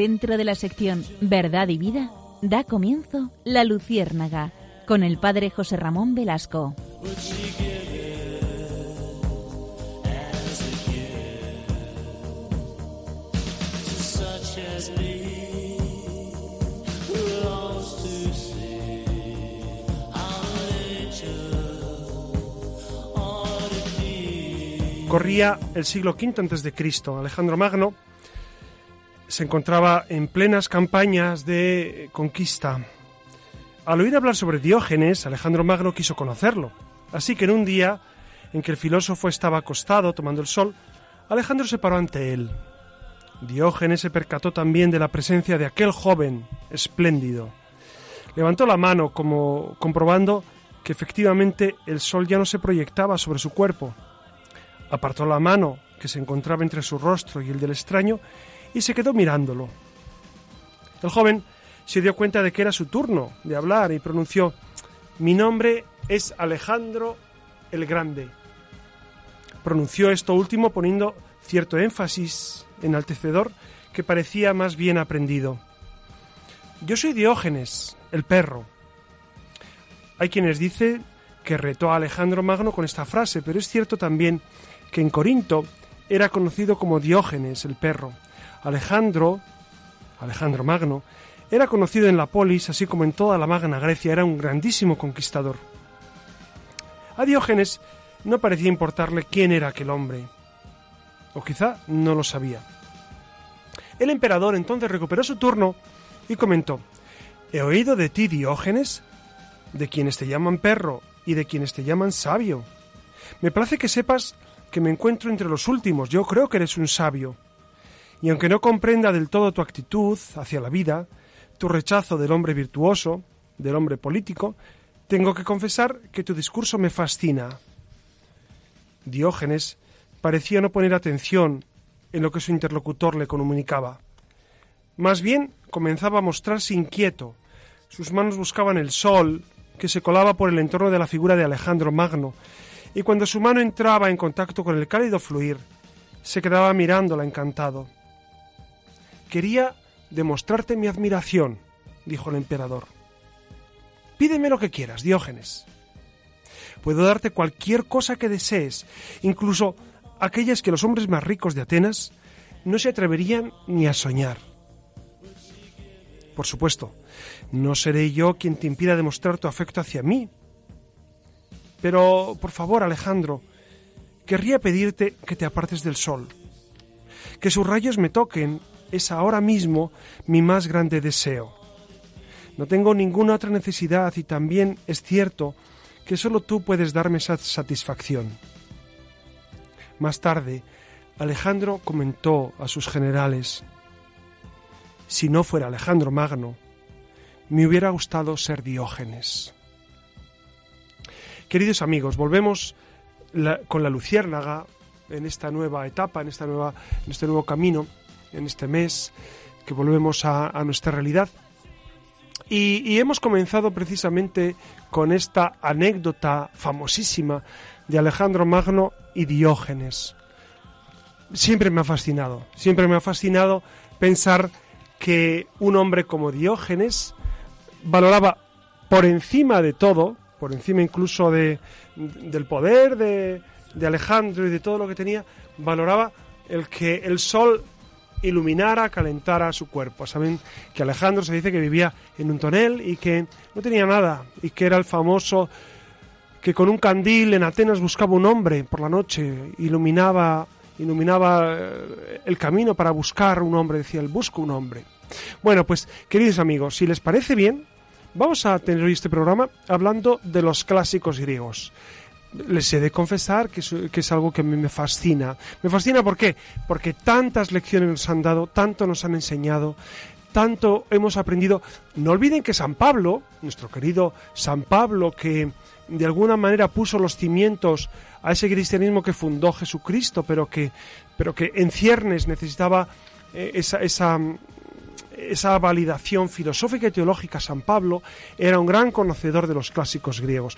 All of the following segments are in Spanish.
dentro de la sección Verdad y Vida, da comienzo La Luciérnaga con el padre José Ramón Velasco. Corría el siglo V antes de Cristo. Alejandro Magno se encontraba en plenas campañas de conquista. Al oír hablar sobre Diógenes, Alejandro Magno quiso conocerlo. Así que en un día en que el filósofo estaba acostado tomando el sol, Alejandro se paró ante él. Diógenes se percató también de la presencia de aquel joven espléndido. Levantó la mano como comprobando que efectivamente el sol ya no se proyectaba sobre su cuerpo. Apartó la mano que se encontraba entre su rostro y el del extraño y se quedó mirándolo. El joven se dio cuenta de que era su turno de hablar y pronunció, Mi nombre es Alejandro el Grande. Pronunció esto último poniendo cierto énfasis enaltecedor que parecía más bien aprendido. Yo soy Diógenes, el perro. Hay quienes dicen que retó a Alejandro Magno con esta frase, pero es cierto también que en Corinto era conocido como Diógenes, el perro, Alejandro, Alejandro Magno, era conocido en la polis, así como en toda la magna Grecia, era un grandísimo conquistador. A Diógenes no parecía importarle quién era aquel hombre, o quizá no lo sabía. El emperador entonces recuperó su turno y comentó, He oído de ti, Diógenes, de quienes te llaman perro y de quienes te llaman sabio. Me place que sepas que me encuentro entre los últimos, yo creo que eres un sabio y aunque no comprenda del todo tu actitud hacia la vida, tu rechazo del hombre virtuoso, del hombre político, tengo que confesar que tu discurso me fascina. Diógenes parecía no poner atención en lo que su interlocutor le comunicaba. Más bien comenzaba a mostrarse inquieto. Sus manos buscaban el sol, que se colaba por el entorno de la figura de Alejandro Magno, y cuando su mano entraba en contacto con el cálido fluir, se quedaba mirándola encantado. Quería demostrarte mi admiración, dijo el emperador. Pídeme lo que quieras, Diógenes. Puedo darte cualquier cosa que desees, incluso aquellas que los hombres más ricos de Atenas no se atreverían ni a soñar. Por supuesto, no seré yo quien te impida demostrar tu afecto hacia mí. Pero, por favor, Alejandro, querría pedirte que te apartes del sol, que sus rayos me toquen es ahora mismo mi más grande deseo. No tengo ninguna otra necesidad y también es cierto que solo tú puedes darme esa satisfacción. Más tarde, Alejandro comentó a sus generales, si no fuera Alejandro Magno, me hubiera gustado ser Diógenes. Queridos amigos, volvemos con la luciérnaga en esta nueva etapa, en, esta nueva, en este nuevo camino en este mes que volvemos a, nuestra realidad. Y, hemos comenzado precisamente con esta anécdota famosísima de Alejandro Magno y Diógenes. Siempre me ha fascinado, siempre me ha fascinado pensar que un hombre como Diógenes valoraba por encima de todo, por encima incluso de, del poder de, de Alejandro y de todo lo que tenía, valoraba el que el sol iluminara, calentara su cuerpo. Saben que Alejandro se dice que vivía en un tonel y que no tenía nada y que era el famoso que con un candil en Atenas buscaba un hombre por la noche, iluminaba, iluminaba eh, el camino para buscar un hombre, decía, él busco un hombre. Bueno, pues queridos amigos, si les parece bien, vamos a tener hoy este programa hablando de los clásicos griegos les he de confesar que es, algo que me fascina. Me fascina ¿por qué? Porque tantas lecciones nos han dado, tanto nos han enseñado, tanto hemos aprendido. No olviden que San Pablo, nuestro querido San Pablo, que de alguna manera puso los cimientos a ese cristianismo que fundó Jesucristo, pero que, pero que en ciernes necesitaba eh, esa, esa, esa validación filosófica y teológica. San Pablo era un gran conocedor de los clásicos griegos.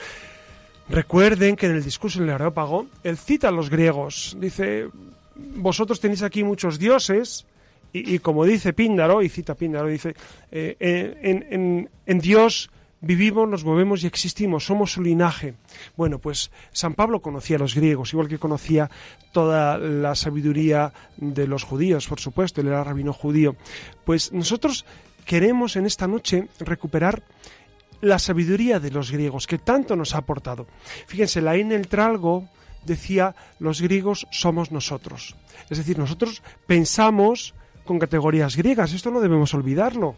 Recuerden que en el discurso del Areópago, él cita a los griegos. Dice, vosotros tenéis aquí muchos dioses Y, como dice Píndaro, y cita Píndaro, dice, eh, en, en Dios vivimos, nos movemos y existimos, somos su linaje. Bueno, pues San Pablo conocía a los griegos, igual que conocía toda la sabiduría de los judíos, por supuesto, él era rabino judío. Pues nosotros queremos en esta noche recuperar la sabiduría de los griegos, que tanto nos ha aportado. Fíjense, la en el Tralgo decía, los griegos somos nosotros. Es decir, nosotros pensamos con categorías griegas, esto no debemos olvidarlo.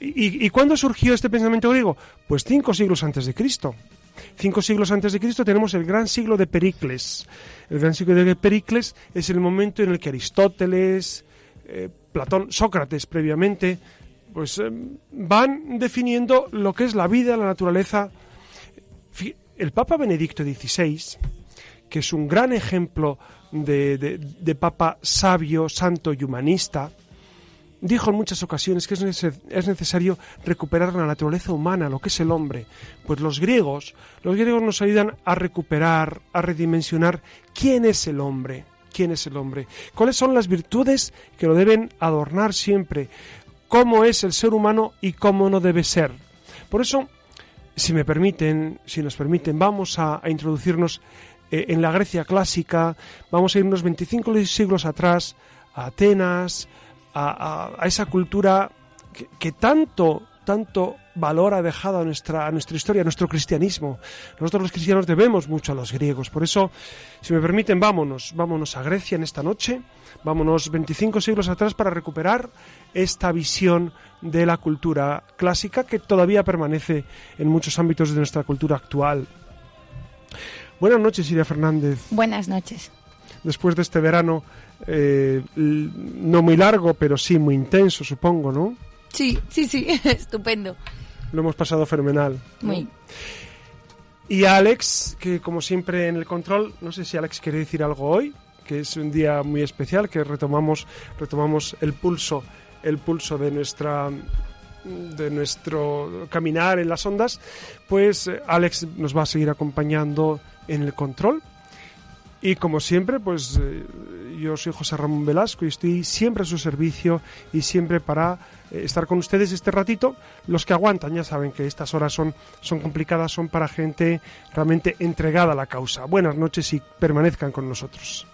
¿Y, cuándo surgió este pensamiento griego? Pues cinco siglos antes de Cristo. Cinco siglos antes de Cristo tenemos el gran siglo de Pericles. El gran siglo de Pericles es el momento en el que Aristóteles, eh, Platón, Sócrates previamente, pues eh, van definiendo lo que es la vida, la naturaleza. El Papa Benedicto XVI, que es un gran ejemplo de Papa sabio, santo y humanista, Dijo en muchas ocasiones que es necesario recuperar la naturaleza humana, lo que es el hombre. Pues los griegos, los griegos nos ayudan a recuperar, a redimensionar quién es el hombre, quién es el hombre, cuáles son las virtudes que lo deben adornar siempre, cómo es el ser humano y cómo no debe ser. Por eso, si me permiten, si nos permiten, vamos a, introducirnos eh, en la Grecia clásica, vamos a irnos 25 siglos atrás, a Atenas, a, esa cultura que, tanto, tanto valor ha dejado a nuestra, a nuestra historia, a nuestro cristianismo. Nosotros los cristianos debemos mucho a los griegos. Por eso, si me permiten, vámonos, vámonos a Grecia en esta noche, vámonos 25 siglos atrás para recuperar esta visión de la cultura clásica que todavía permanece en muchos ámbitos de nuestra cultura actual. Buenas noches, Iria Fernández. Buenas noches. Después de este verano eh, no muy largo, pero sí muy intenso, supongo, ¿no? Sí, sí, sí, estupendo. Lo hemos pasado fenomenal. Muy. Y Alex, que como siempre en el control, no sé si Alex quiere decir algo hoy, que es un día muy especial, que retomamos, retomamos el pulso, el pulso de nuestra de nuestro caminar en las ondas, pues eh, Alex nos va a seguir acompañando en el control. Y como siempre, pues eh, yo soy José Ramón Velasco y estoy siempre a su servicio y siempre para eh, estar con ustedes este ratito. Los que aguantan ya saben que estas horas son, son complicadas, son para gente realmente entregada a la causa. Buenas noches y permanezcan con nosotros.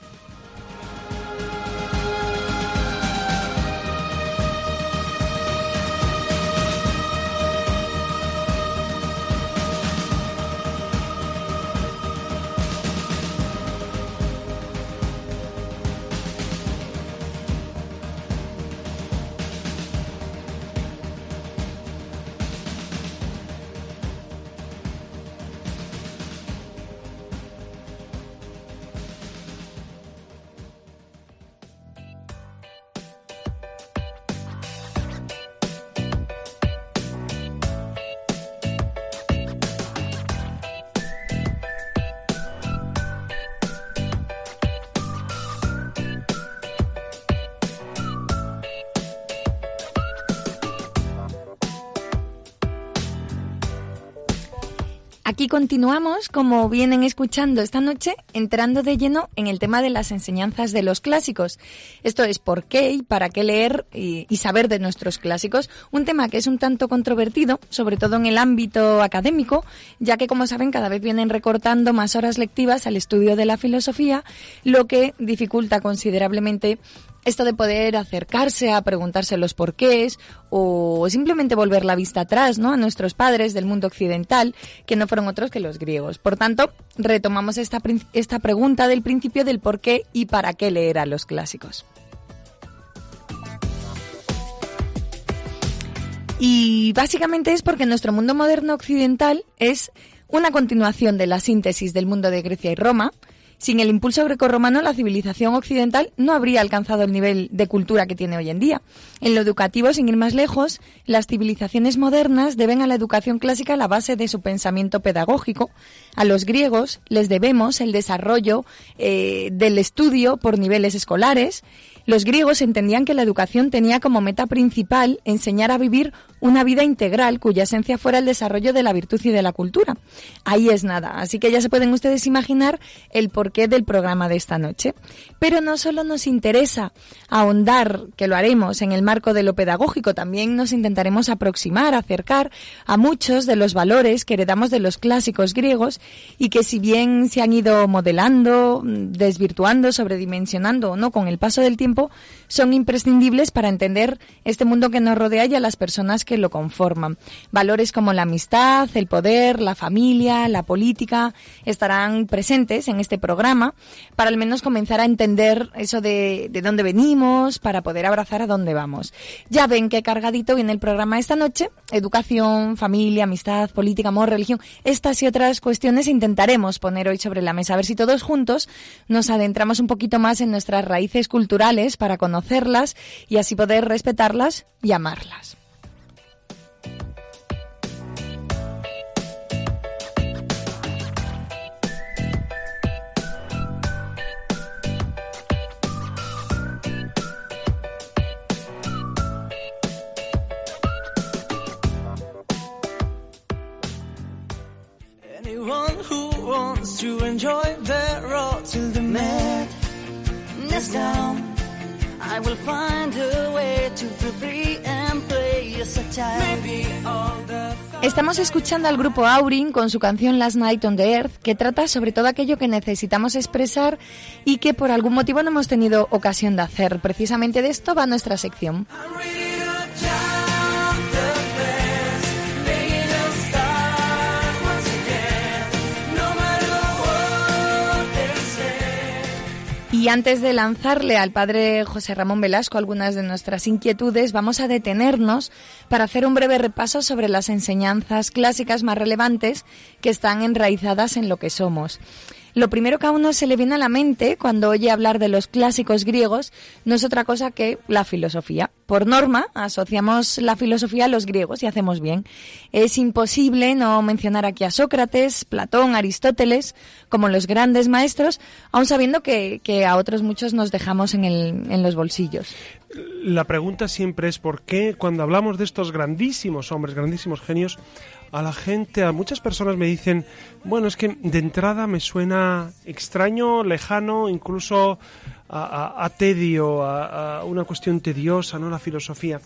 Aquí continuamos, como vienen escuchando esta noche, entrando de lleno en el tema de las enseñanzas de los clásicos. Esto es por qué y para qué leer y, saber de nuestros clásicos, un tema que es un tanto controvertido, sobre todo en el ámbito académico, ya que, como saben, cada vez vienen recortando más horas lectivas al estudio de la filosofía, lo que dificulta considerablemente esto de poder acercarse a preguntarse los porqués o simplemente volver la vista atrás, ¿no? A nuestros padres del mundo occidental, que no fueron otros que los griegos. Por tanto, retomamos esta, esta pregunta del principio del por qué y para qué leer a los clásicos. Y básicamente es porque nuestro mundo moderno occidental es una continuación de la síntesis del mundo de Grecia y Roma, sin el impulso grecorromano, la civilización occidental no habría alcanzado el nivel de cultura que tiene hoy en día. En lo educativo, sin ir más lejos, las civilizaciones modernas deben a la educación clásica la base de su pensamiento pedagógico. A los griegos les debemos el desarrollo eh, del estudio por niveles escolares. Los griegos entendían que la educación tenía como meta principal enseñar a vivir una vida integral cuya esencia fuera el desarrollo de la virtud y de la cultura. Ahí es nada, así que ya se pueden ustedes imaginar el porqué del programa de esta noche. Pero no solo nos interesa ahondar, que lo haremos en el marco de lo pedagógico, también nos intentaremos aproximar, acercar a muchos de los valores que heredamos de los clásicos griegos y que si bien se han ido modelando, desvirtuando, sobredimensionando o no con el paso del tiempo, son imprescindibles para entender este mundo que nos rodea y a las personas que lo conforman. Valores como la amistad, el poder, la familia, la política estarán presentes en este programa para al menos comenzar a entender eso de, de dónde venimos, para poder abrazar a dónde vamos. Ya ven qué cargadito viene el programa esta noche. Educación, familia, amistad, política, amor, religión. Estas y otras cuestiones intentaremos poner hoy sobre la mesa. A ver si todos juntos nos adentramos un poquito más en nuestras raíces culturales para conocerlas y así poder respetarlas y amarlas. Estamos escuchando al grupo Aurin con su canción Last Night on the Earth, que trata sobre todo aquello que necesitamos expresar y que por algún motivo no hemos tenido ocasión de hacer. Precisamente de esto va nuestra sección. Y antes de lanzarle al padre José Ramón Velasco algunas de nuestras inquietudes, vamos a detenernos para hacer un breve repaso sobre las enseñanzas clásicas más relevantes que están enraizadas en lo que somos. Lo primero que a uno se le viene a la mente cuando oye hablar de los clásicos griegos no es otra cosa que la filosofía. Por norma, asociamos la filosofía a los griegos y hacemos bien. Es imposible no mencionar aquí a Sócrates, Platón, Aristóteles como los grandes maestros, aun sabiendo que, a otros muchos nos dejamos en, el, en los bolsillos. La pregunta siempre es por qué cuando hablamos de estos grandísimos hombres, grandísimos genios, a la gente, a muchas personas me dicen, bueno, es que de entrada me suena extraño, lejano, incluso a, tedio, a, una cuestión tediosa, ¿no? La filosofía.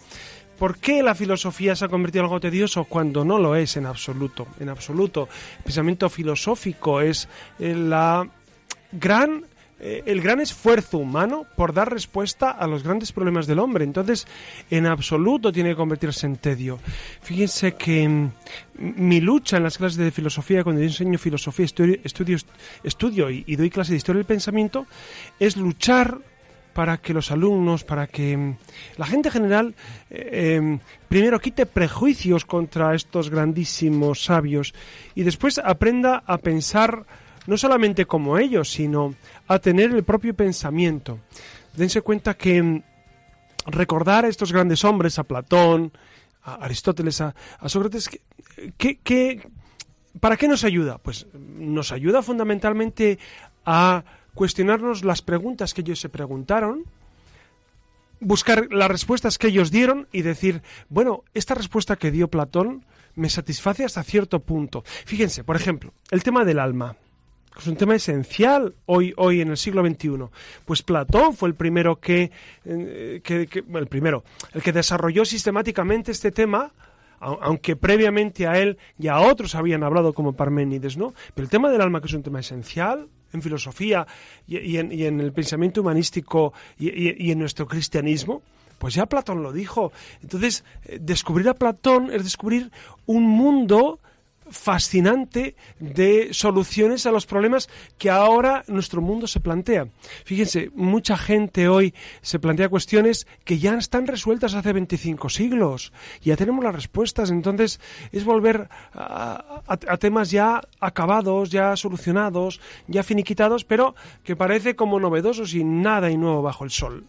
¿Por qué la filosofía se ha convertido en algo tedioso cuando no lo es en absoluto? En absoluto. El pensamiento filosófico es eh, la gran eh, el gran esfuerzo humano por dar respuesta a los grandes problemas del hombre. Entonces, en absoluto tiene que convertirse en tedio. Fíjense que mm, mi lucha en las clases de filosofía, cuando yo enseño filosofía, estudio, estudio, y, doy clase de historia del pensamiento, es luchar para que los alumnos, para que mm, la gente general, eh, em, primero quite prejuicios contra estos grandísimos sabios y después aprenda a pensar no solamente como ellos, sino a tener el propio pensamiento. Dense cuenta que mm, recordar a estos grandes hombres, a Platón, a Aristóteles, a, Sócrates, para qué nos ayuda? Pues nos ayuda fundamentalmente a cuestionarnos las preguntas que ellos se preguntaron, buscar las respuestas que ellos dieron y decir, bueno, esta respuesta que dio Platón me satisface hasta cierto punto. Fíjense, por ejemplo, el tema del alma es un tema esencial hoy, hoy en el siglo XXI. Pues Platón fue el primero que, eh, el primero, el que desarrolló sistemáticamente este tema, aunque previamente a él y a otros habían hablado como Parménides, ¿no? Pero el tema del alma, que es un tema esencial en filosofía y, en, el pensamiento humanístico y, en nuestro cristianismo, pues ya Platón lo dijo. Entonces, eh, descubrir a Platón es descubrir un mundo fascinante de soluciones a los problemas que ahora nuestro mundo se plantea. Fíjense, mucha gente hoy se plantea cuestiones que ya están resueltas hace 25 siglos. Ya tenemos las respuestas, entonces es volver a, a temas ya acabados, ya solucionados, ya finiquitados, pero que parece como novedosos y nada y nuevo bajo el sol.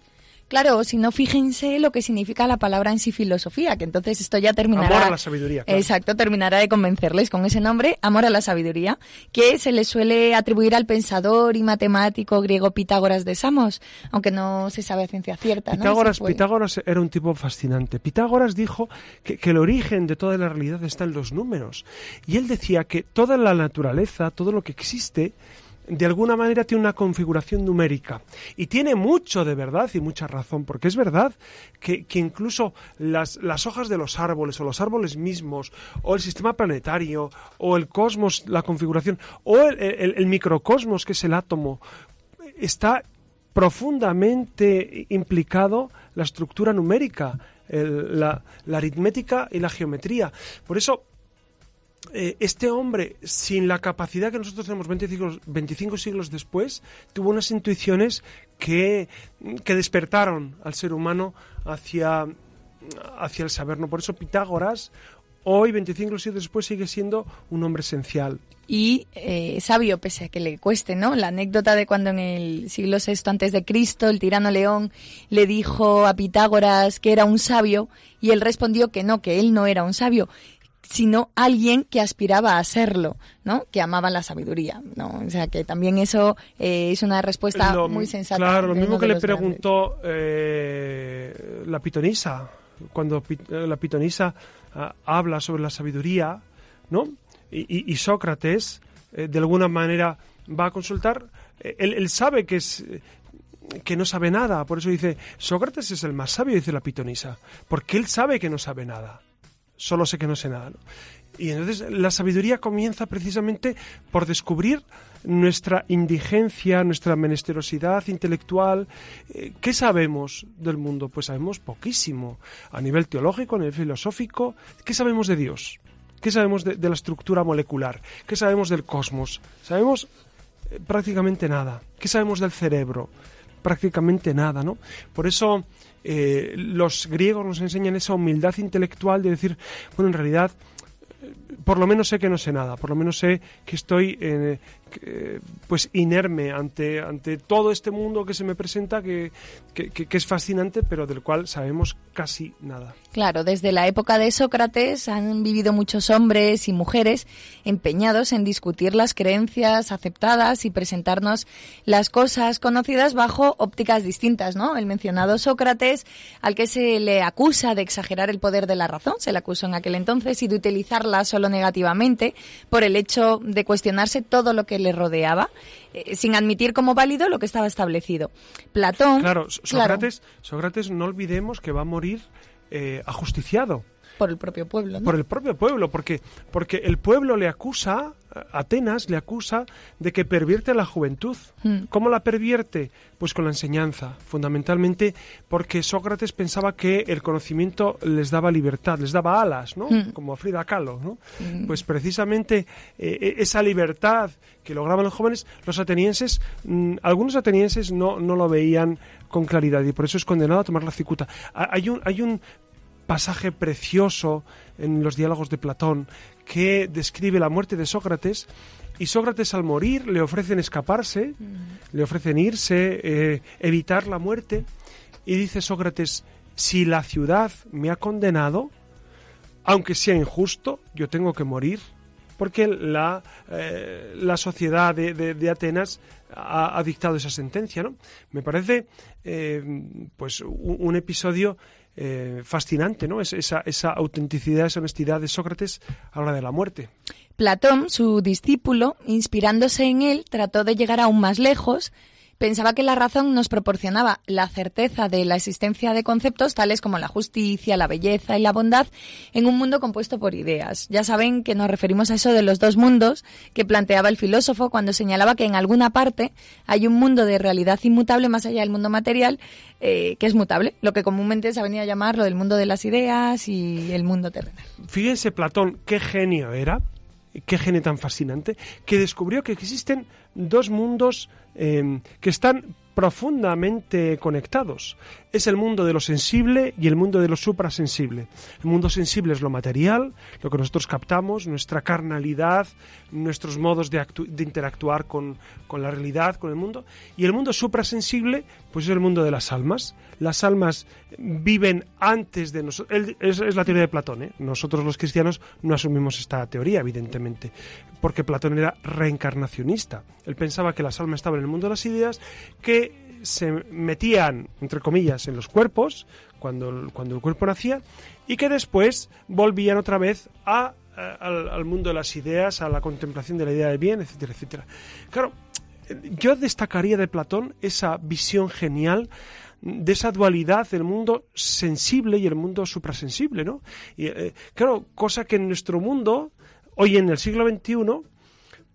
Claro, si no, fíjense lo que significa la palabra en sí filosofía, que entonces esto ya terminará. Amor a la sabiduría. Exacto, terminará de convencerles con ese nombre, amor a la sabiduría, que se le suele atribuir al pensador y matemático griego Pitágoras de Samos, aunque no se sabe a ciencia cierta. Pitágoras, Pitágoras era un tipo fascinante. Pitágoras dijo que, que el origen de toda la realidad está en los números. Y él decía que toda la naturaleza, todo lo que existe, de alguna manera tiene una configuración numérica. Y tiene mucho de verdad y mucha razón, porque es verdad que, incluso las, las, hojas de los árboles o los árboles mismos, o el sistema planetario, o el cosmos, la configuración, o el, microcosmos, que es el átomo, está profundamente implicado la estructura numérica, la, la aritmética y la geometría. Por eso, eh, este hombre, sin la capacidad que nosotros tenemos 25, siglos después, tuvo unas intuiciones que, que despertaron al ser humano hacia, hacia el saber. ¿no? Por eso Pitágoras, hoy, 25 siglos después, sigue siendo un hombre esencial. Y eh, sabio, pese a que le cueste, ¿no? La anécdota de cuando en el siglo VI antes de Cristo el tirano León le dijo a Pitágoras que era un sabio y él respondió que no, que él no era un sabio, sino alguien que aspiraba a serlo, ¿no? Que amaba la sabiduría, ¿no? O sea, que también eso eh, es una respuesta muy sensata. Claro, lo mismo que le preguntó eh, la pitonisa, cuando eh, la pitonisa ah, habla sobre la sabiduría, ¿no? Y, Sócrates, de alguna manera, va a consultar, él, él sabe que es que no sabe nada, por eso dice, Sócrates es el más sabio, dice la pitonisa, porque él sabe que no sabe nada solo sé que no sé nada. Y entonces la sabiduría comienza precisamente por descubrir nuestra indigencia, nuestra menesterosidad intelectual. Eh, ¿Qué sabemos del mundo? Pues sabemos poquísimo. A nivel teológico, a nivel filosófico, ¿qué sabemos de Dios? ¿Qué sabemos de, la estructura molecular? ¿Qué sabemos del cosmos? Sabemos eh, prácticamente nada. ¿Qué sabemos del cerebro? Prácticamente nada, ¿no? Por eso eh, los griegos nos enseñan esa humildad intelectual de decir, bueno, en realidad por lo menos sé que no sé nada, por lo menos sé que estoy eh, pues inerme ante, ante todo este mundo que se me presenta, que, que, es fascinante, pero del cual sabemos casi nada. Claro, desde la época de Sócrates han vivido muchos hombres y mujeres empeñados en discutir las creencias aceptadas y presentarnos las cosas conocidas bajo ópticas distintas, ¿no? El mencionado Sócrates, al que se le acusa de exagerar el poder de la razón, se le acusó en aquel entonces y de utilizarla solo negativamente por el hecho de cuestionarse todo lo que le rodeaba, eh, sin admitir como válido lo que estaba establecido. Platón. Claro, Sócrates, Sócrates no olvidemos que va a morir eh, ajusticiado. Por el propio pueblo, ¿no? Por el propio pueblo, porque, porque el pueblo le acusa, Atenas le acusa de que pervierte la juventud. Hmm. ¿Cómo la pervierte? Pues con la enseñanza, fundamentalmente porque Sócrates pensaba que el conocimiento les daba libertad, les daba alas, ¿no? Hmm. Como a Frida Kahlo, ¿no? Hmm. Pues precisamente eh, e, esa libertad que lograban los jóvenes, los atenienses, mm, algunos atenienses no, no lo veían con claridad y por eso es condenado a tomar la cicuta. Hay un, hay un pasaje precioso en los diálogos de Platón que describe la muerte de Sócrates y Sócrates al morir le ofrecen escaparse, mm. le ofrecen irse, eh, evitar la muerte y dice Sócrates, si la ciudad me ha condenado, aunque sea injusto, yo tengo que morir porque la, eh, la sociedad de, Atenas ha, dictado esa sentencia. ¿no? Me parece eh, pues un, episodio eh, fascinante, ¿no? Es esa, esa autenticidad, esa honestidad de Sócrates a la hora de la muerte. Platón, su discípulo, inspirándose en él, trató de llegar aún más lejos pensaba que la razón nos proporcionaba la certeza de la existencia de conceptos tales como la justicia, la belleza y la bondad en un mundo compuesto por ideas. Ya saben que nos referimos a eso de los dos mundos que planteaba el filósofo cuando señalaba que en alguna parte hay un mundo de realidad inmutable más allá del mundo material eh, que es mutable, lo que comúnmente se ha venido a llamar lo del mundo de las ideas y el mundo terrenal. Fíjense Platón, qué genio era qué genio tan fascinante, que descubrió que existen dos mundos eh, que están profundamente conectados. Es el mundo de lo sensible y el mundo de lo suprasensible. El mundo sensible es lo material, lo que nosotros captamos, nuestra carnalidad, nuestros modos de, interactuar con, la realidad, con el mundo. Y el mundo suprasensible, pues es el mundo de las almas. Las almas viven antes de nosotros. Es, es, la teoría de Platón. ¿eh? Nosotros los cristianos no asumimos esta teoría, evidentemente, porque Platón era reencarnacionista. Él pensaba que las almas estaban en el mundo de las ideas, que se metían, entre comillas, en los cuerpos cuando, cuando el cuerpo nacía y que después volvían otra vez a, al, mundo de las ideas, a la contemplación de la idea de bien, etcétera, etcétera. Claro, yo destacaría de Platón esa visión genial de esa dualidad del mundo sensible y el mundo suprasensible, ¿no? Eh, claro, cosa que en nuestro mundo, hoy en el siglo XXI,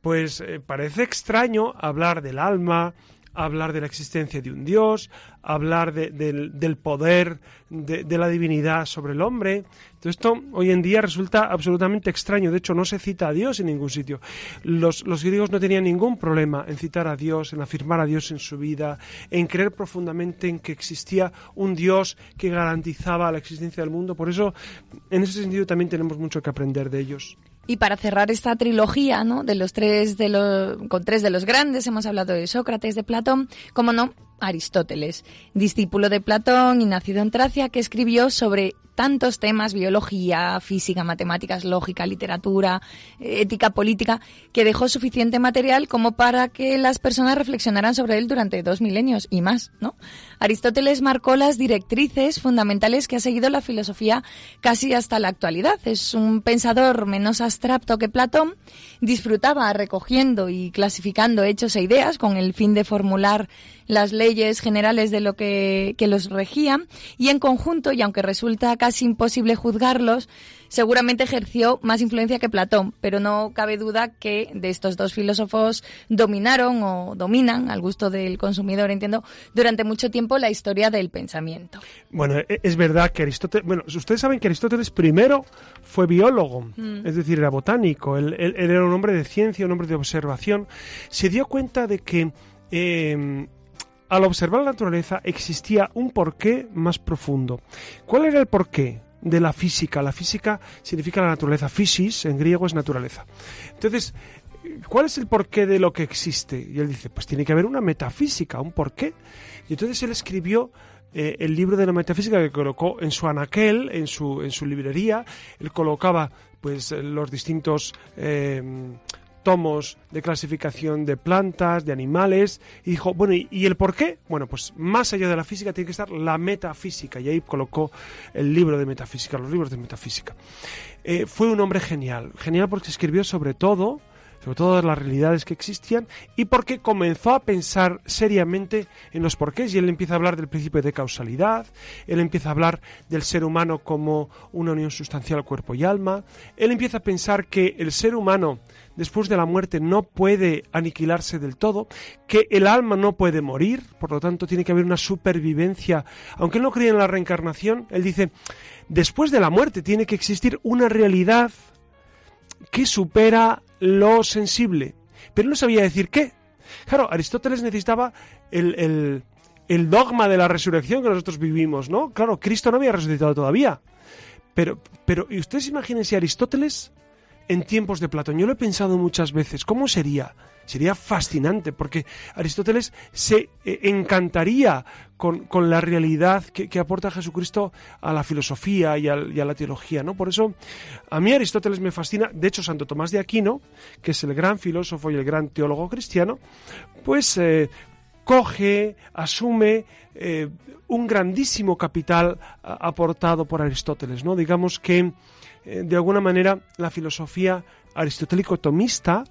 pues eh, parece extraño hablar del alma, hablar de la existencia de un Dios, hablar del, poder de, la divinidad sobre el hombre. Todo esto hoy en día resulta absolutamente extraño. De hecho, no se cita a Dios en ningún sitio. Los, los griegos no tenían ningún problema en citar a Dios, en afirmar a Dios en su vida, en creer profundamente en que existía un Dios que garantizaba la existencia del mundo. Por eso, en ese sentido, también tenemos mucho que aprender de ellos. Y para cerrar esta trilogía, ¿no? De los tres de los con tres de los grandes hemos hablado de Sócrates, de Platón, como no, Aristóteles, discípulo de Platón y nacido en Tracia, que escribió sobre tantos temas, biología, física, matemáticas, lógica, literatura, ética, política, que dejó suficiente material como para que las personas reflexionaran sobre él durante dos milenios y más. Aristóteles marcó las directrices fundamentales que ha seguido la filosofía casi hasta la actualidad. Es un pensador menos abstracto que Platón, disfrutaba recogiendo y clasificando hechos e ideas con el fin de formular las leyes generales de lo que, los regían y en conjunto, y aunque resulta casi imposible juzgarlos, seguramente ejerció más influencia que Platón, pero no cabe duda que de estos dos filósofos dominaron o dominan, al gusto del consumidor, entiendo, durante mucho tiempo la historia del pensamiento. Bueno, e, es verdad que Aristóteles, bueno, ustedes saben que Aristóteles primero fue biólogo, mm. es decir, era botánico, él, era un hombre de ciencia, un hombre de observación, se dio cuenta de que eh, al observar la naturaleza existía un porqué más profundo. ¿Cuál era el porqué? de la física. La física significa la naturaleza. Physis en griego es naturaleza. Entonces, ¿cuál es el porqué de lo que existe? Y él dice, pues tiene que haber una metafísica, un porqué. Y entonces él escribió eh, el libro de la metafísica que colocó en su anaquel, en su, en su librería. Él colocaba pues los distintos eh, tomos de clasificación de plantas, de animales, y dijo, bueno, ¿y, el por qué? Bueno, pues más allá de la física tiene que estar la metafísica, y ahí colocó el libro de metafísica, los libros de metafísica. Eh, fue un hombre genial, genial porque escribió sobre todo, sobre todas las realidades que existían, y porque comenzó a pensar seriamente en los porqués, y él empieza a hablar del principio de causalidad, él empieza a hablar del ser humano como una unión sustancial cuerpo y alma, él empieza a pensar que el ser humano después de la muerte no puede aniquilarse del todo, que el alma no puede morir, por lo tanto tiene que haber una supervivencia. Aunque él no cree en la reencarnación, él dice, después de la muerte tiene que existir una realidad que supera lo sensible. Pero no sabía decir qué. Claro, Aristóteles necesitaba el, el dogma de la resurrección que nosotros vivimos, ¿no? Claro, Cristo no había resucitado todavía. Pero, pero, ¿y ustedes imaginen si Aristóteles en tiempos de Platón. Yo lo he pensado muchas veces. ¿Cómo sería? Sería fascinante porque Aristóteles se eh, encantaría con, la realidad que, aporta Jesucristo a la filosofía y a, la teología. ¿no? Por eso a mí Aristóteles me fascina. De hecho, Santo Tomás de Aquino, que es el gran filósofo y el gran teólogo cristiano, pues eh, coge, asume eh, un grandísimo capital aportado por Aristóteles. ¿no? Digamos que de alguna manera, la filosofía aristotélico-tomista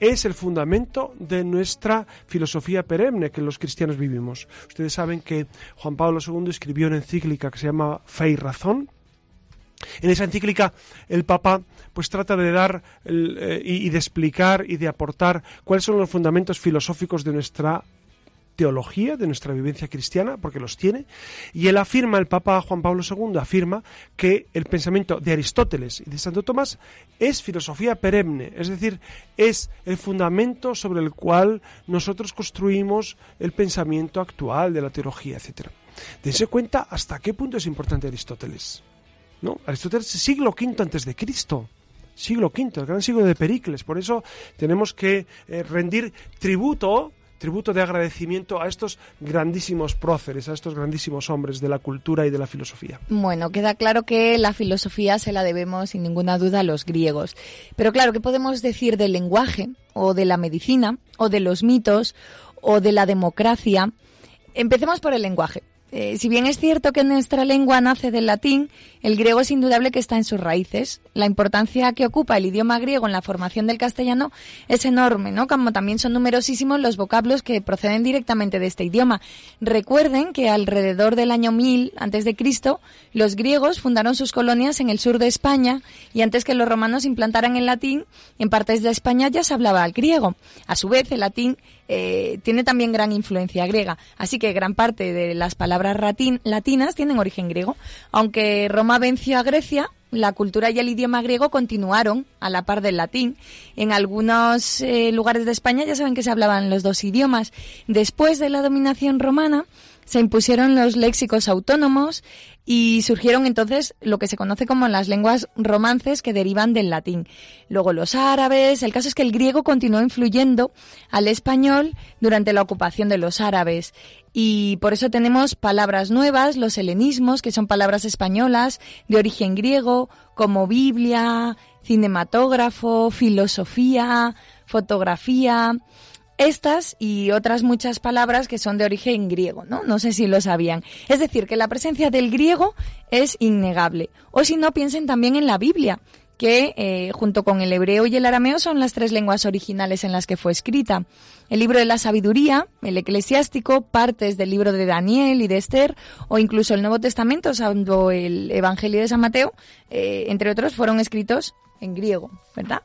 es el fundamento de nuestra filosofía perenne que los cristianos vivimos. Ustedes saben que Juan Pablo II escribió una encíclica que se llama Fe y Razón. En esa encíclica el Papa pues trata de dar eh, y de explicar y de aportar cuáles son los fundamentos filosóficos de nuestra teología, de nuestra vivencia cristiana, porque los tiene, y él afirma, el Papa Juan Pablo II afirma que el pensamiento de Aristóteles y de Santo Tomás es filosofía perenne, es decir, es el fundamento sobre el cual nosotros construimos el pensamiento actual de la teología, etc. Dense cuenta hasta qué punto es importante Aristóteles. ¿no? Aristóteles siglo V antes de Cristo siglo V, el gran siglo de Pericles. Por eso tenemos que eh, rendir tributo tributo de agradecimiento a estos grandísimos próceres, a estos grandísimos hombres de la cultura y de la filosofía. Bueno, queda claro que la filosofía se la debemos sin ninguna duda a los griegos. Pero claro, ¿qué podemos decir del lenguaje o de la medicina o de los mitos o de la democracia? Empecemos por el lenguaje. Eh, si bien es cierto que nuestra lengua nace del latín, el griego es indudable que está en sus raíces. La importancia que ocupa el idioma griego en la formación del castellano es enorme, ¿no? Como también son numerosísimos los vocablos que proceden directamente de este idioma. Recuerden que alrededor del año 1000 antes de Cristo, los griegos fundaron sus colonias en el sur de España y antes que los romanos implantaran el latín, en partes de España ya se hablaba el griego. A su vez, el latín eh, tiene también gran influencia griega. Así que gran parte de las palabras latinas tienen origen griego. Aunque venció a Grecia, la cultura y el idioma griego continuaron a la par del latín. En algunos eh, lugares de España ya saben que se hablaban los dos idiomas. Después de la dominación romana, se impusieron los léxicos autónomos y surgieron entonces lo que se conoce como las lenguas romances que derivan del latín. Luego los árabes, el caso es que el griego continuó influyendo al español durante la ocupación de los árabes y por eso tenemos palabras nuevas, los helenismos, que son palabras españolas de origen griego, como Biblia, cinematógrafo, filosofía, fotografía, estas y otras muchas palabras que son de origen griego, ¿no? No sé si lo sabían. Es decir, que la presencia del griego es innegable. O si no, piensen también en la Biblia, que eh, junto con el hebreo y el arameo son las tres lenguas originales en las que fue escrita. El libro de la sabiduría, el eclesiástico, partes del libro de Daniel y de Esther, o incluso el Nuevo Testamento, salvo el Evangelio de San Mateo, eh, entre otros, fueron escritos en griego, ¿verdad?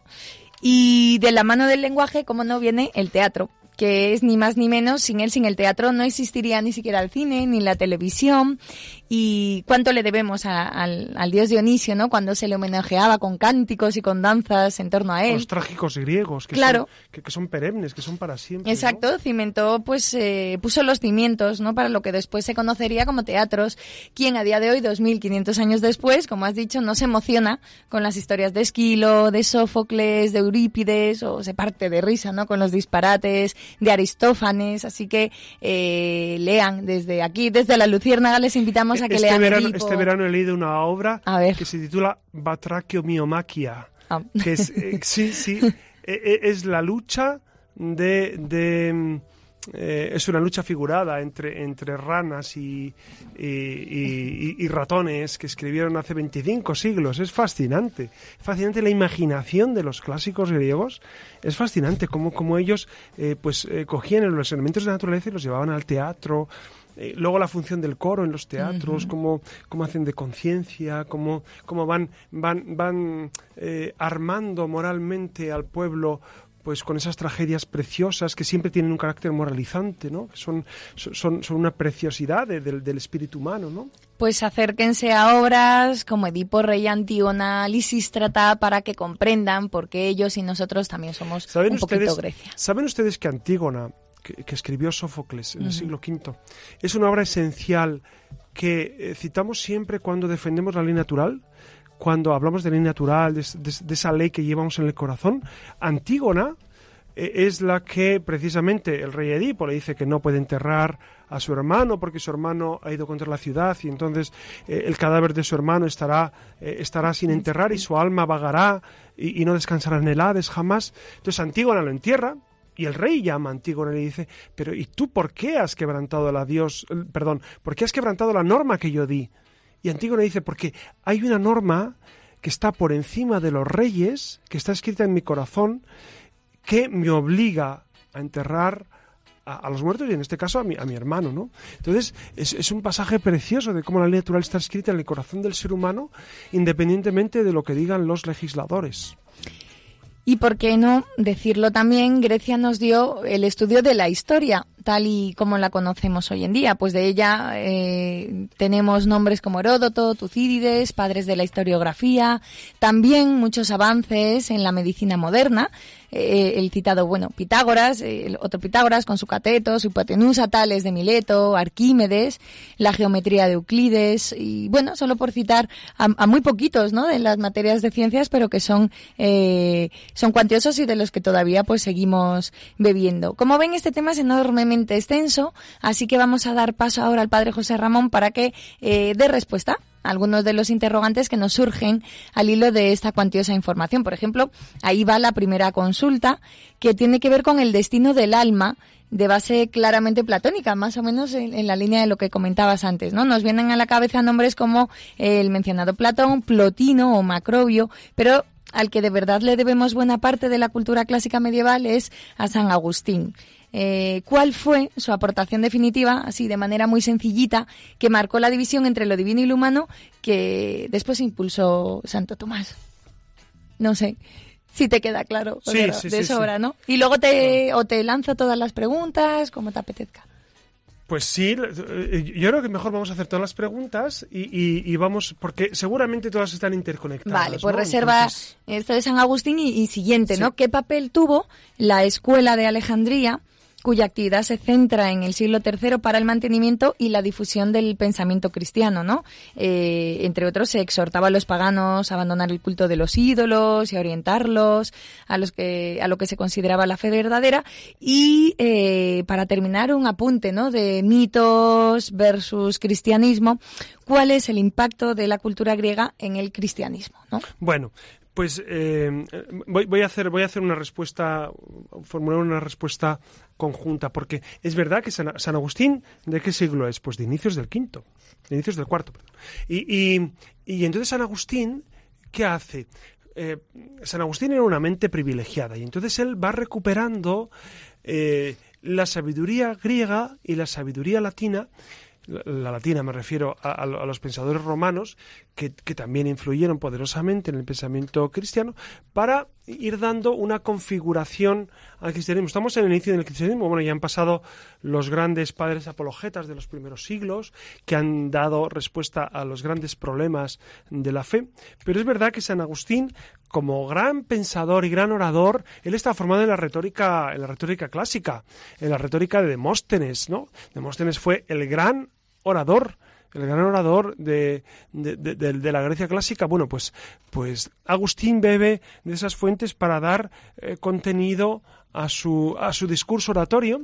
Y de la mano del lenguaje, como no, viene el teatro, que es ni más ni menos, sin él, sin el teatro, no existiría ni siquiera el cine, ni la televisión. Y cuánto le debemos al, dios Dionisio, ¿no? Cuando se le homenajeaba con cánticos y con danzas en torno a él. Los trágicos griegos, que, claro. son, que, son perennes, que son para siempre. Exacto, cimentó, pues, eh, puso los cimientos, ¿no? Para lo que después se conocería como teatros. Quien a día de hoy, 2500 años después, como has dicho, no se emociona con las historias de Esquilo, de Sófocles, de Eurípides, o se parte de risa, ¿no? Con los disparates de Aristófanes, así que eh, lean desde aquí, desde la Luciérnaga, les invitamos a que este lean. Verano, Este verano he leído una obra que se titula Batraquio-Miomaquia, ah. que es, eh, sí, sí, e, e, es la lucha de, de eh, es una lucha figurada entre, entre ranas y, y, ratones que escribieron hace 25 siglos. Es fascinante. Fascinante la imaginación de los clásicos griegos. Es fascinante cómo, cómo ellos eh, pues, eh, cogían los elementos de la naturaleza y los llevaban al teatro. Luego la función del coro en los teatros, cómo, cómo, hacen de conciencia, cómo, cómo, van, van, van armando moralmente al pueblo pues con esas tragedias preciosas que siempre tienen un carácter moralizante, ¿no? Que son, son, son una preciosidad del espíritu humano, ¿no? Pues acérquense a obras como Edipo, Rey, Antígona, Lisístrata para que comprendan por qué ellos y nosotros también somos un poquito Grecia. ¿Saben ustedes que Antígona, que, escribió Sófocles en el siglo V, es una obra esencial que eh, citamos siempre cuando defendemos la ley natural? cuando hablamos de ley natural, de, esa ley que llevamos en el corazón, Antígona eh, es la que precisamente el rey Edipo le dice que no puede enterrar a su hermano porque su hermano ha ido contra la ciudad y entonces eh, el cadáver de su hermano estará, eh, estará sin enterrar y su alma vagará y, no descansará en el Hades jamás. Entonces Antígona lo entierra, y el rey llama a Antígona y le dice, pero ¿y tú por qué has quebrantado la Dios, perdón, por qué has quebrantado la norma que yo di? Y Antígona dice, porque hay una norma que está por encima de los reyes, que está escrita en mi corazón, que me obliga a enterrar a, los muertos y en este caso a mi, a mi hermano, ¿no? Entonces es, es, un pasaje precioso de cómo la ley natural está escrita en el corazón del ser humano independientemente de lo que digan los legisladores. Y por qué no decirlo también, Grecia nos dio el estudio de la historia. tal y como la conocemos hoy en día. Pues de ella eh, tenemos nombres como Heródoto, Tucídides, padres de la historiografía, también muchos avances en la medicina moderna, eh, el citado, bueno, Pitágoras, el otro Pitágoras con su cateto, su hipotenusa, Tales de Mileto, Arquímedes, la geometría de Euclides y, bueno, solo por citar a, muy poquitos, ¿no?, de las materias de ciencias, pero que son, eh, son cuantiosos y de los que todavía, pues, seguimos bebiendo. Como ven, este tema es enormemente extenso, así que vamos a dar paso ahora al padre José Ramón para que eh, dé respuesta algunos de los interrogantes que nos surgen al hilo de esta cuantiosa información. Por ejemplo, ahí va la primera consulta que tiene que ver con el destino del alma de base claramente platónica, más o menos en, la línea de lo que comentabas antes, ¿no? Nos vienen a la cabeza nombres como el mencionado Platón, Plotino o Macrobio, pero al que de verdad le debemos buena parte de la cultura clásica medieval es a San Agustín. Eh, cuál fue su aportación definitiva, así de manera muy sencillita, que marcó la división entre lo divino y lo humano que después impulsó Santo Tomás. No sé si te queda claro de, sobra, ¿no? Y luego te, o te lanzo todas las preguntas, como te apetezca. Pues sí, eh, yo creo que mejor vamos a hacer todas las preguntas y, vamos, porque seguramente todas están interconectadas. Vale, pues reserva esto de San Agustín y, y siguiente, ¿no? ¿Qué papel tuvo la escuela de Alejandría? Cuya actividad se centra en el siglo III para el mantenimiento y la difusión del pensamiento cristiano, ¿no? Eh, entre otros, se exhortaba a los paganos a abandonar el culto de los ídolos y a orientarlos a los que a lo que se consideraba la fe verdadera. Y eh, para terminar, un apunte, ¿no? De mitos versus cristianismo. ¿Cuál es el impacto de la cultura griega en el cristianismo? ¿no? Bueno, pues eh, voy, a hacer voy a hacer una respuesta, formular una respuesta conjunta, porque es verdad que San, Agustín, ¿de qué siglo es? Pues de inicios del quinto, de inicios del cuarto. Y, y, entonces San Agustín, ¿qué hace? Eh, San Agustín era una mente privilegiada y entonces él va recuperando eh, la sabiduría griega y la sabiduría latina la latina me refiero a, los pensadores romanos que, también influyeron poderosamente en el pensamiento cristiano para ir dando una configuración al cristianismo. Estamos en el inicio del cristianismo, bueno, ya han pasado los grandes padres apologetas de los primeros siglos que han dado respuesta a los grandes problemas de la fe, pero es verdad que San Agustín como gran pensador y gran orador, él está formado en la retórica, en la retórica clásica, en la retórica de Demóstenes, ¿no? Demóstenes fue el gran orador, el gran orador de, la Grecia clásica. Bueno, pues, pues Agustín bebe de esas fuentes para dar eh, contenido a su, a su discurso oratorio.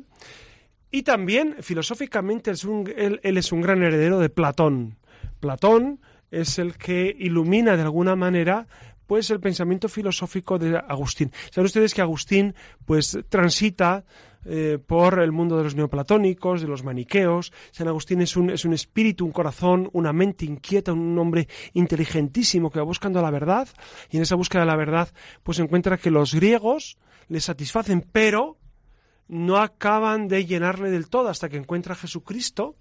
Y también, filosóficamente, él, es un gran heredero de Platón. Platón es el que ilumina de alguna manera pues el pensamiento filosófico de Agustín. Saben ustedes que Agustín pues transita eh, por el mundo de los neoplatónicos, de los maniqueos. San Agustín es un, es un espíritu, un corazón, una mente inquieta, un hombre inteligentísimo que va buscando la verdad y en esa búsqueda de la verdad pues encuentra que los griegos le satisfacen, pero no acaban de llenarle del todo hasta que encuentra a Jesucristo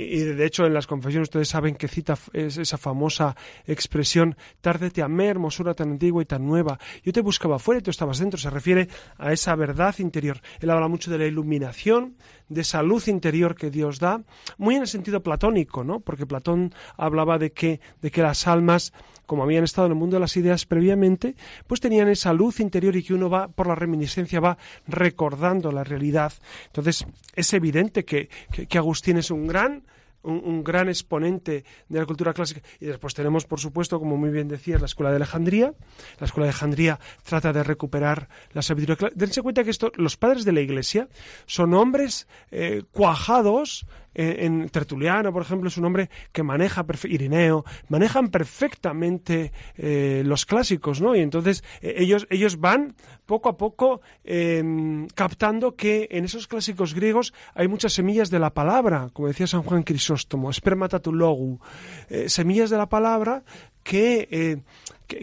y de hecho en las confesiones ustedes saben que cita esa famosa expresión tárdete a mer, hermosura tan antigua y tan nueva. Yo te buscaba afuera y tú estabas dentro. Se refiere a esa verdad interior. Él habla mucho de la iluminación, de esa luz interior que Dios da, muy en el sentido platónico, ¿no? Porque Platón hablaba de que, de que las almas como habían estado en el mundo de las ideas previamente, pues tenían esa luz interior y que uno va, por la reminiscencia, va recordando la realidad. Entonces, es evidente que, que Agustín es un gran un, gran exponente de la cultura clásica. Y después tenemos, por supuesto, como muy bien decías, la Escuela de Alejandría. La Escuela de Alejandría trata de recuperar la sabiduría Dense cuenta que esto, los padres de la Iglesia son hombres eh, cuajados en, Tertuliano, por ejemplo, es un hombre que maneja, Irineo, manejan perfectamente eh, los clásicos, ¿no? Y entonces eh, ellos, ellos van poco a poco em, captando que en esos clásicos griegos hay muchas semillas de la palabra, como decía San Juan Crisóstomo, spermatatulogu, eh, semillas de la palabra que,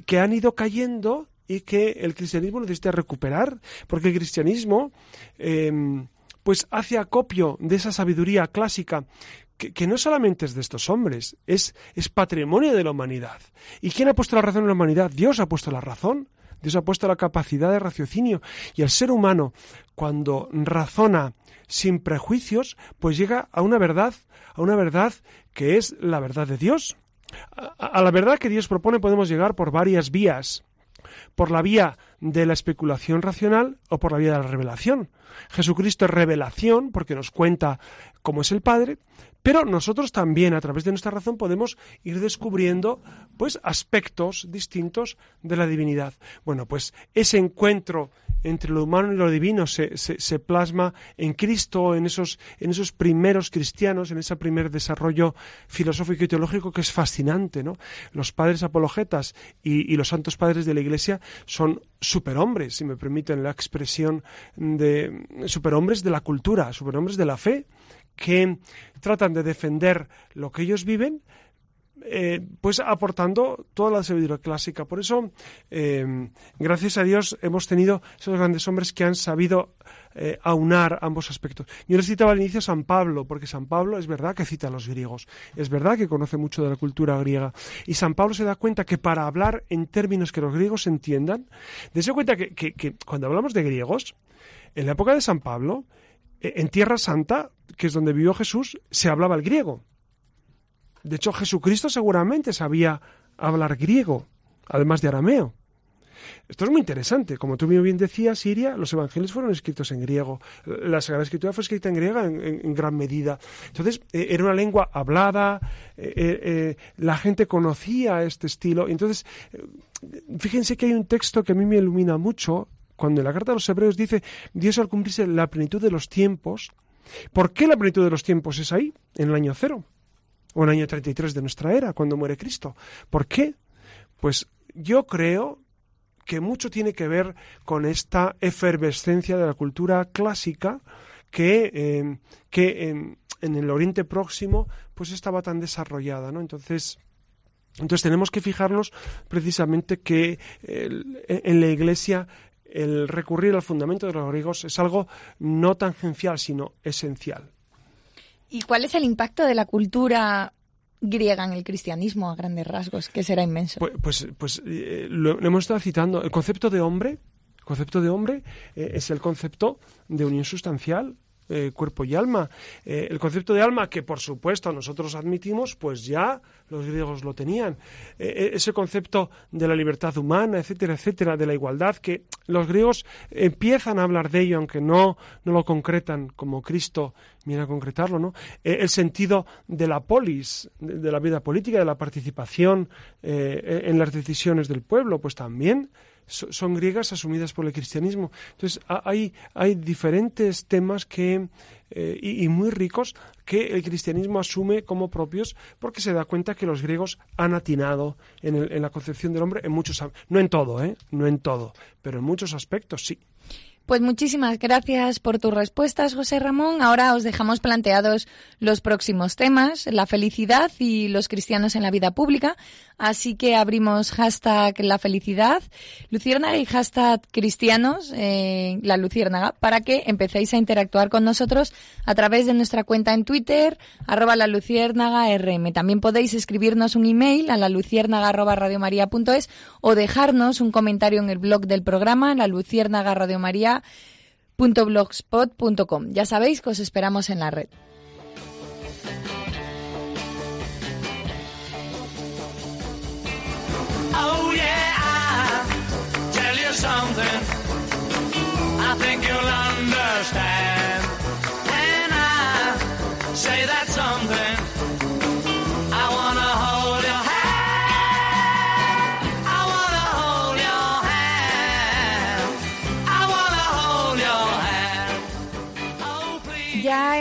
que, han ido cayendo y que el cristianismo necesita recuperar, porque el cristianismo eh, pues hace acopio de esa sabiduría clásica que, no solamente es de estos hombres, es, patrimonio de la humanidad. ¿Y quién ha puesto la razón en la humanidad? Dios ha puesto la razón Dios ha puesto la capacidad de raciocinio. Y el ser humano, cuando razona sin prejuicios, pues llega a una verdad, a una verdad que es la verdad de Dios. A, la verdad que Dios propone podemos llegar por varias vías. Por la vía de la especulación racional o por la vía de la revelación. Jesucristo es revelación porque nos cuenta cómo es el Padre, pero nosotros también, a través de nuestra razón, podemos ir descubriendo pues aspectos distintos de la divinidad. Bueno, pues ese encuentro entre lo humano y lo divino se, se, plasma en Cristo, en esos, en esos primeros cristianos, en ese primer desarrollo filosófico y teológico que es fascinante, ¿no? Los padres apologetas y, y los santos padres de la Iglesia son superhombres, si me permiten la expresión de superhombres de la cultura, superhombres de la fe, que tratan de defender lo que ellos viven, eh, pues aportando toda la sabiduría clásica. Por eso, eh, gracias a Dios, hemos tenido esos grandes hombres que han sabido eh, aunar ambos aspectos. Yo les citaba al inicio San Pablo, porque San Pablo es verdad que cita a los griegos, es verdad que conoce mucho de la cultura griega, y San Pablo se da cuenta que para hablar en términos que los griegos entiendan, de cuenta que cuando hablamos de griegos, en la época de San Pablo, en Tierra Santa, que es donde vivió Jesús, se hablaba el griego. De hecho, Jesucristo seguramente sabía hablar griego, además de arameo. Esto es muy interesante. Como tú bien decías, Siria, los evangelios fueron escritos en griego. La Sagrada Escritura fue escrita en griega en, gran medida. Entonces, eh, era una lengua hablada, eh, eh, la gente conocía este estilo. Entonces, fíjense que hay un texto que a mí me ilumina mucho, cuando en la carta de los hebreos dice, Dios al cumplirse la plenitud de los tiempos, ¿por qué la plenitud de los tiempos es ahí, en el año cero? O en el año 33 de nuestra era, cuando muere Cristo. ¿Por qué? Pues yo creo que mucho tiene que ver con esta efervescencia de la cultura clásica que, eh, que en, el Oriente Próximo pues estaba tan desarrollada, ¿no? Entonces, entonces tenemos que fijarnos precisamente que en la Iglesia el recurrir al fundamento de los griegos es algo no tangencial, sino esencial. ¿Y cuál es el impacto de la cultura griega en el cristianismo a grandes rasgos, que será inmenso? Pues, pues, pues eh, lo, hemos estado citando. El concepto de hombre, concepto de hombre eh, es el concepto de unión sustancial eh, cuerpo y alma. Eh, el concepto de alma, que por supuesto nosotros admitimos, pues ya los griegos lo tenían. Eh, ese concepto de la libertad humana, etcétera, etcétera, de la igualdad, que los griegos empiezan a hablar de ello, aunque no, no lo concretan como Cristo viene a concretarlo, ¿no? el sentido de la polis, de, la vida política, de la participación en las decisiones del pueblo, pues también son griegas asumidas por el cristianismo. Entonces, hay, hay diferentes temas que, eh, y, muy ricos que el cristianismo asume como propios porque se da cuenta que los griegos han atinado en, en la concepción del hombre en muchos no en todo, ¿eh? no en todo, pero en muchos aspectos sí. Pues muchísimas gracias por tus respuestas, José Ramón. Ahora os dejamos planteados los próximos temas, la felicidad y los cristianos en la vida pública. Así que abrimos hashtag la felicidad, Luciérnaga y hashtag cristianos, eh, la Luciérnaga, para que empecéis a interactuar con nosotros a través de nuestra cuenta en Twitter, arroba la Luciérnaga RM. También podéis escribirnos un email a la luciérnaga arroba radiomaria.es o dejarnos un comentario en el blog del programa, la Luciérnaga Radio María .blogspot.com. Ya sabéis que os esperamos en la red. Understand.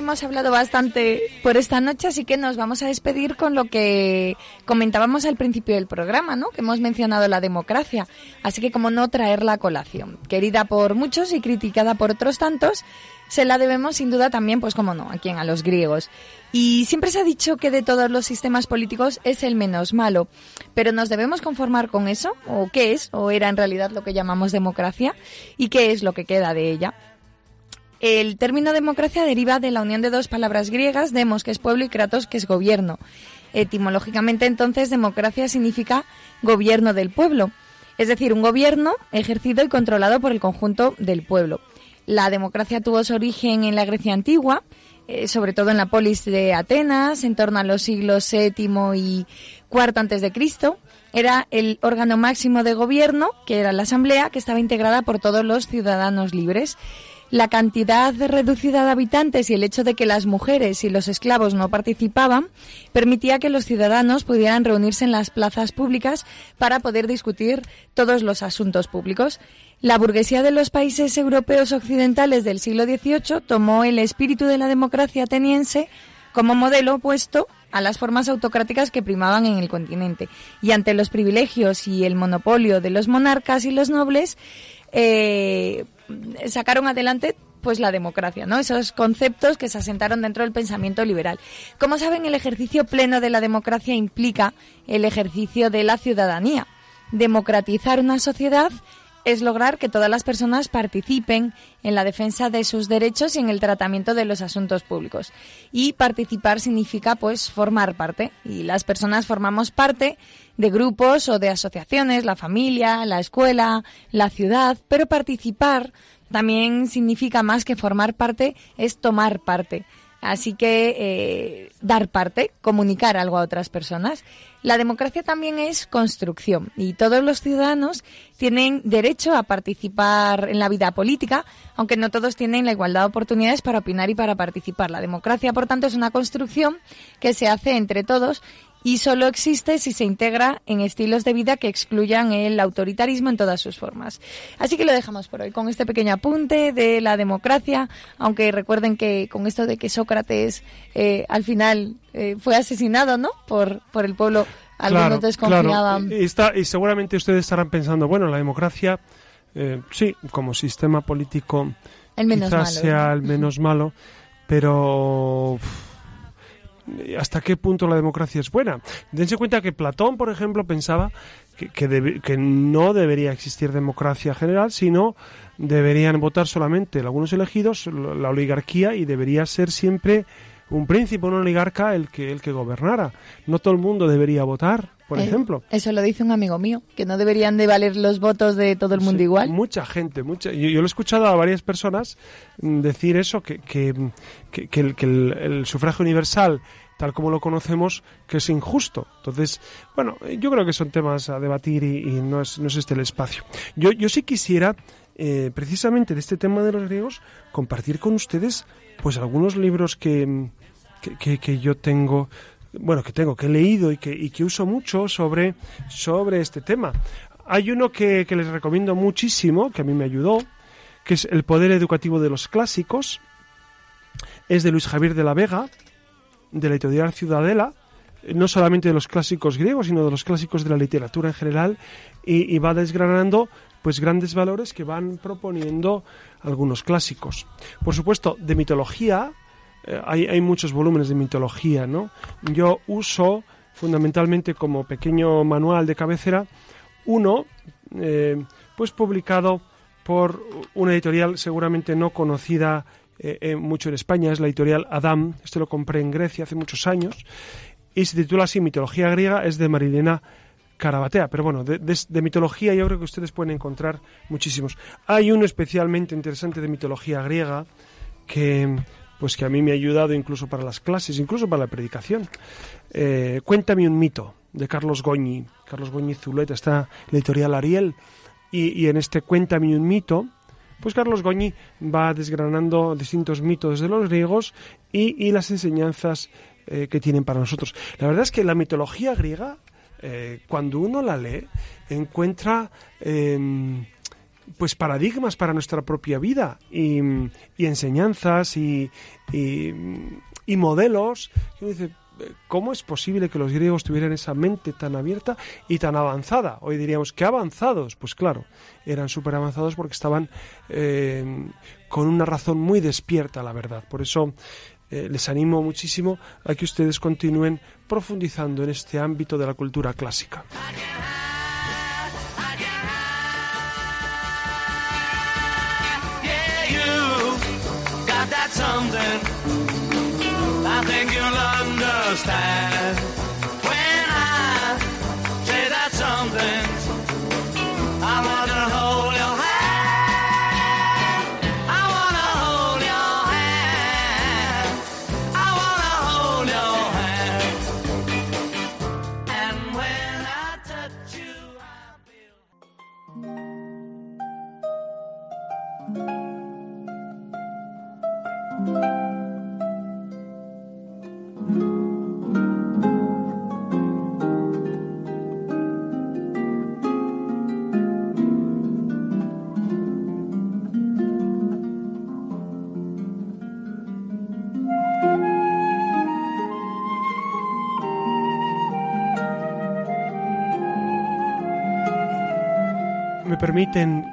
Hemos hablado bastante por esta noche, así que nos vamos a despedir con lo que comentábamos al principio del programa, ¿no? Que hemos mencionado la democracia. Así que como no traerla a colación. Querida por muchos y criticada por otros tantos, se la debemos sin duda también, pues como no, a quién, a los griegos. Y siempre se ha dicho que de todos los sistemas políticos es el menos malo. Pero ¿nos debemos conformar con eso? ¿O qué es? ¿O era en realidad lo que llamamos democracia? ¿Y qué es lo que queda de ella? El término democracia deriva de la unión de dos palabras griegas, demos, que es pueblo, y kratos, que es gobierno. Etimológicamente, entonces, democracia significa gobierno del pueblo. es decir, un gobierno ejercido y controlado por el conjunto del pueblo. La democracia tuvo su origen en la Grecia antigua, eh, sobre todo en la polis de Atenas, en torno a los siglos VII y IV antes de Cristo. Era el órgano máximo de gobierno, que era la asamblea, que estaba integrada por todos los ciudadanos libres la cantidad reducida de habitantes y el hecho de que las mujeres y los esclavos no participaban permitía que los ciudadanos pudieran reunirse en las plazas públicas para poder discutir todos los asuntos públicos. La burguesía de los países europeos occidentales del siglo XVIII tomó el espíritu de la democracia ateniense como modelo opuesto a las formas autocráticas que primaban en el continente. Y ante los privilegios y el monopolio de los monarcas y los nobles, eh, sacaron adelante pues la democracia, ¿no? Esos conceptos que se asentaron dentro del pensamiento liberal. Como saben, el ejercicio pleno de la democracia implica el ejercicio de la ciudadanía. Democratizar una sociedad es lograr que todas las personas participen en la defensa de sus derechos y en el tratamiento de los asuntos públicos. Y participar significa pues formar parte y las personas formamos parte de grupos o de asociaciones, la familia, la escuela, la ciudad, pero participar también significa más que formar parte, es tomar parte. Así que eh, dar parte, comunicar algo a otras personas. La democracia también es construcción y todos los ciudadanos tienen derecho a participar en la vida política, aunque no todos tienen la igualdad de oportunidades para opinar y para participar. La democracia, por tanto, es una construcción que se hace entre todos y solo existe si se integra en estilos de vida que excluyan el autoritarismo en todas sus formas. Así que lo dejamos por hoy con este pequeño apunte de la democracia, aunque recuerden que con esto de que Sócrates eh, al final eh, fue asesinado, ¿no? Por, por el pueblo, algunos desconfiaban. Y, está, y seguramente ustedes estarán pensando, bueno, la democracia, eh, sí, como sistema político, el menos quizás sea el menos malo, pero hasta qué punto la democracia es buena. Dense cuenta que Platón, por ejemplo, pensaba que, que, no debería existir democracia general, sino deberían votar solamente algunos elegidos, la oligarquía, y debería ser siempre un príncipe, un oligarca, el que, el que gobernara. No todo el mundo debería votar, por eh, ejemplo. Eso lo dice un amigo mío, que no deberían de valer los votos de todo el mundo igual. Mucha gente, mucha. Yo, lo he escuchado a varias personas mm, decir eso, que, que, que, el, sufragio universal tal como lo conocemos, que es injusto. Entonces, bueno, yo creo que son temas a debatir y, no, es, no es este el espacio. Yo, yo sí quisiera, eh, precisamente de este tema de los griegos, compartir con ustedes pues algunos libros que, que, yo tengo bueno, que tengo, que he leído y que, y que uso mucho sobre, sobre este tema. Hay uno que, que les recomiendo muchísimo, que a mí me ayudó, que es El Poder Educativo de los Clásicos. Es de Luis Javier de la Vega, de la editorial Ciudadela, no solamente de los clásicos griegos, sino de los clásicos de la literatura en general, y, va desgranando pues grandes valores que van proponiendo algunos clásicos. Por supuesto, de mitología, eh, hay, hay, muchos volúmenes de mitología, ¿no? Yo uso fundamentalmente como pequeño manual de cabecera uno, eh, pues publicado por una editorial seguramente no conocida eh, mucho en España, es la editorial Adam, este lo compré en Grecia hace muchos años, y se titula así Mitología griega, es de Marilena Carabatea, pero bueno, de, de, mitología yo creo que ustedes pueden encontrar muchísimos. Hay uno especialmente interesante de mitología griega que pues que a mí me ha ayudado incluso para las clases, incluso para la predicación. Eh, Cuéntame un mito de Carlos Goñi. Carlos Goñi Zuleta está la editorial Ariel y, en este Cuéntame un mito, pues Carlos Goñi va desgranando distintos mitos de los griegos y, las enseñanzas eh, que tienen para nosotros. La verdad es que la mitología griega eh, cuando uno la lee, encuentra em, pues paradigmas para nuestra propia vida y, enseñanzas y, modelos. Y dice, ¿cómo es posible que los griegos tuvieran esa mente tan abierta y tan avanzada? Hoy diríamos, ¿qué avanzados? Pues claro, eran súper avanzados porque estaban em, con una razón muy despierta, la verdad. Por eso eh, les animo muchísimo a que ustedes continúen profundizando en este ámbito de la cultura clásica.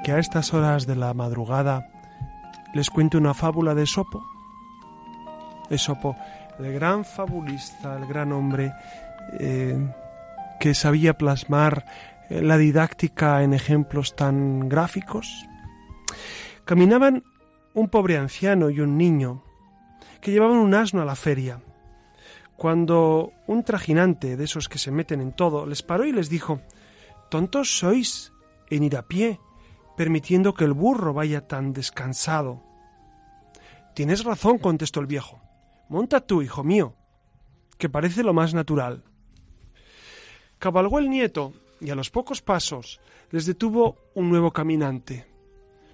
Que a estas horas de la madrugada les cuente una fábula de Esopo. Esopo, el gran fabulista, el gran hombre eh, que sabía plasmar eh, la didáctica en ejemplos tan gráficos. Caminaban un pobre anciano y un niño que llevaban un asno a la feria. Cuando un trajinante de esos que se meten en todo les paró y les dijo, Tontos sois en ir a pie, permitiendo que el burro vaya tan descansado. Tienes razón, contestó el viejo. Monta tú, hijo mío, que parece lo más natural. Cabalgó el nieto y a los pocos pasos les detuvo un nuevo caminante.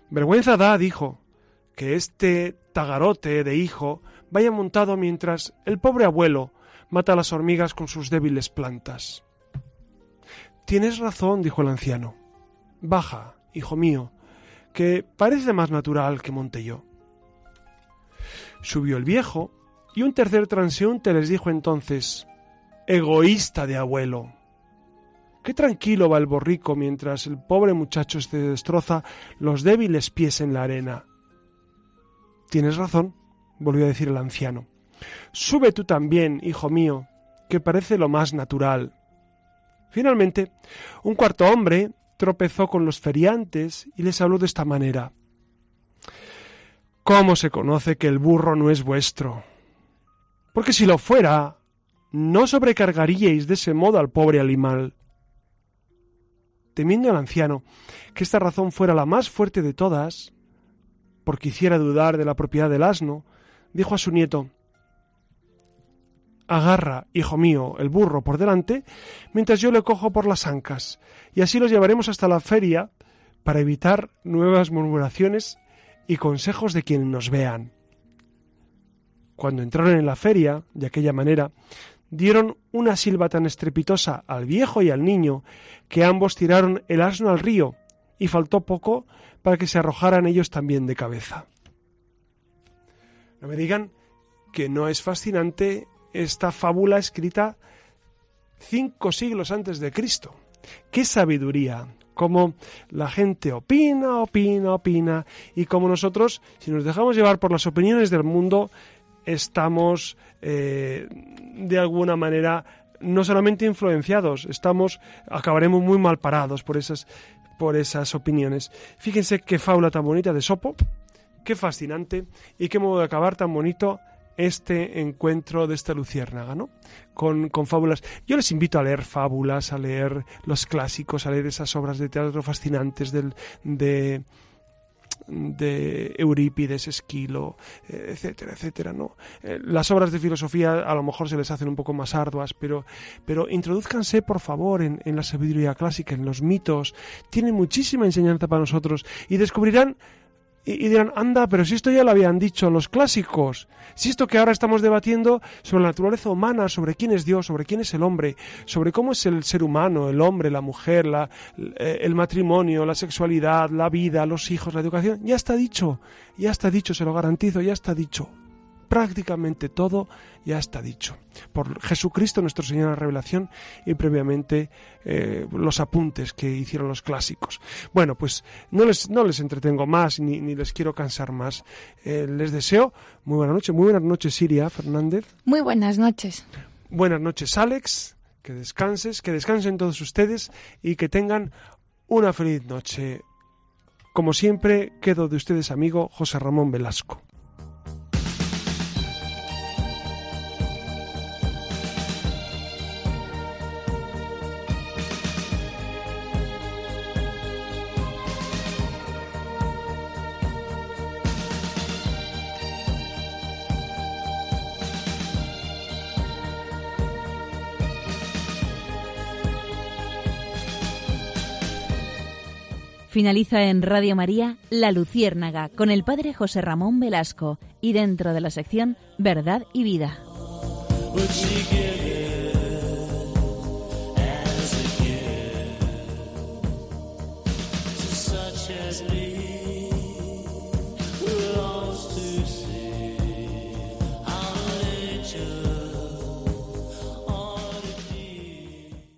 Vergüenza da, dijo, que este tagarote de hijo vaya montado mientras el pobre abuelo mata a las hormigas con sus débiles plantas. Tienes razón, dijo el anciano. Baja, hijo mío, que parece más natural que monte yo. Subió el viejo, y un tercer transeúnte les dijo entonces Egoísta de abuelo. Qué tranquilo va el borrico mientras el pobre muchacho se destroza los débiles pies en la arena. Tienes razón, volvió a decir el anciano. Sube tú también, hijo mío, que parece lo más natural. Finalmente, un cuarto hombre tropezó con los feriantes y les habló de esta manera. ¿Cómo se conoce que el burro no es vuestro? Porque si lo fuera, no sobrecargaríais de ese modo al pobre animal. Temiendo al anciano que esta razón fuera la más fuerte de todas, porque hiciera dudar de la propiedad del asno, dijo a su nieto Agarra, hijo mío, el burro por delante, mientras yo le cojo por las ancas, y así los llevaremos hasta la feria para evitar nuevas murmuraciones y consejos de quienes nos vean. Cuando entraron en la feria, de aquella manera, dieron una silba tan estrepitosa al viejo y al niño que ambos tiraron el asno al río, y faltó poco para que se arrojaran ellos también de cabeza. No me digan que no es fascinante esta fábula escrita cinco siglos antes de Cristo. ¡Qué sabiduría! Cómo la gente opina, opina, opina, y como nosotros, si nos dejamos llevar por las opiniones del mundo, estamos eh, de alguna manera no solamente influenciados, estamos acabaremos muy mal parados por esas por esas opiniones. Fíjense qué fábula tan bonita de Sopo, qué fascinante y qué modo de acabar tan bonito este encuentro de esta luciérnaga, ¿no? Con, con, fábulas. Yo les invito a leer fábulas, a leer los clásicos, a leer esas obras de teatro fascinantes del, de, de Eurípides, Esquilo, etcétera, etcétera, ¿no? Eh, las obras de filosofía a lo mejor se les hacen un poco más arduas, pero, pero introduzcanse, por favor, en, en la sabiduría clásica, en los mitos. Tienen muchísima enseñanza para nosotros y descubrirán y, dirán, anda, pero si esto ya lo habían dicho los clásicos, si esto que ahora estamos debatiendo sobre la naturaleza humana, sobre quién es Dios, sobre quién es el hombre, sobre cómo es el ser humano, el hombre, la mujer, eh, el matrimonio, la sexualidad, la vida, los hijos, la educación, ya está dicho, ya está dicho, se lo garantizo, ya está dicho prácticamente todo ya está dicho. Por Jesucristo, nuestro Señor, la revelación y previamente eh, los apuntes que hicieron los clásicos. Bueno, pues no les, no les entretengo más ni, ni les quiero cansar más. Eh, les deseo muy buena noche. Muy buenas noches, Siria Fernández. Muy buenas noches. Buenas noches, Alex. Que descanses, que descansen todos ustedes y que tengan una feliz noche. Como siempre, quedo de ustedes amigo José Ramón Velasco. Finaliza en Radio María La Luciérnaga con el Padre José Ramón Velasco y dentro de la sección Verdad y Vida.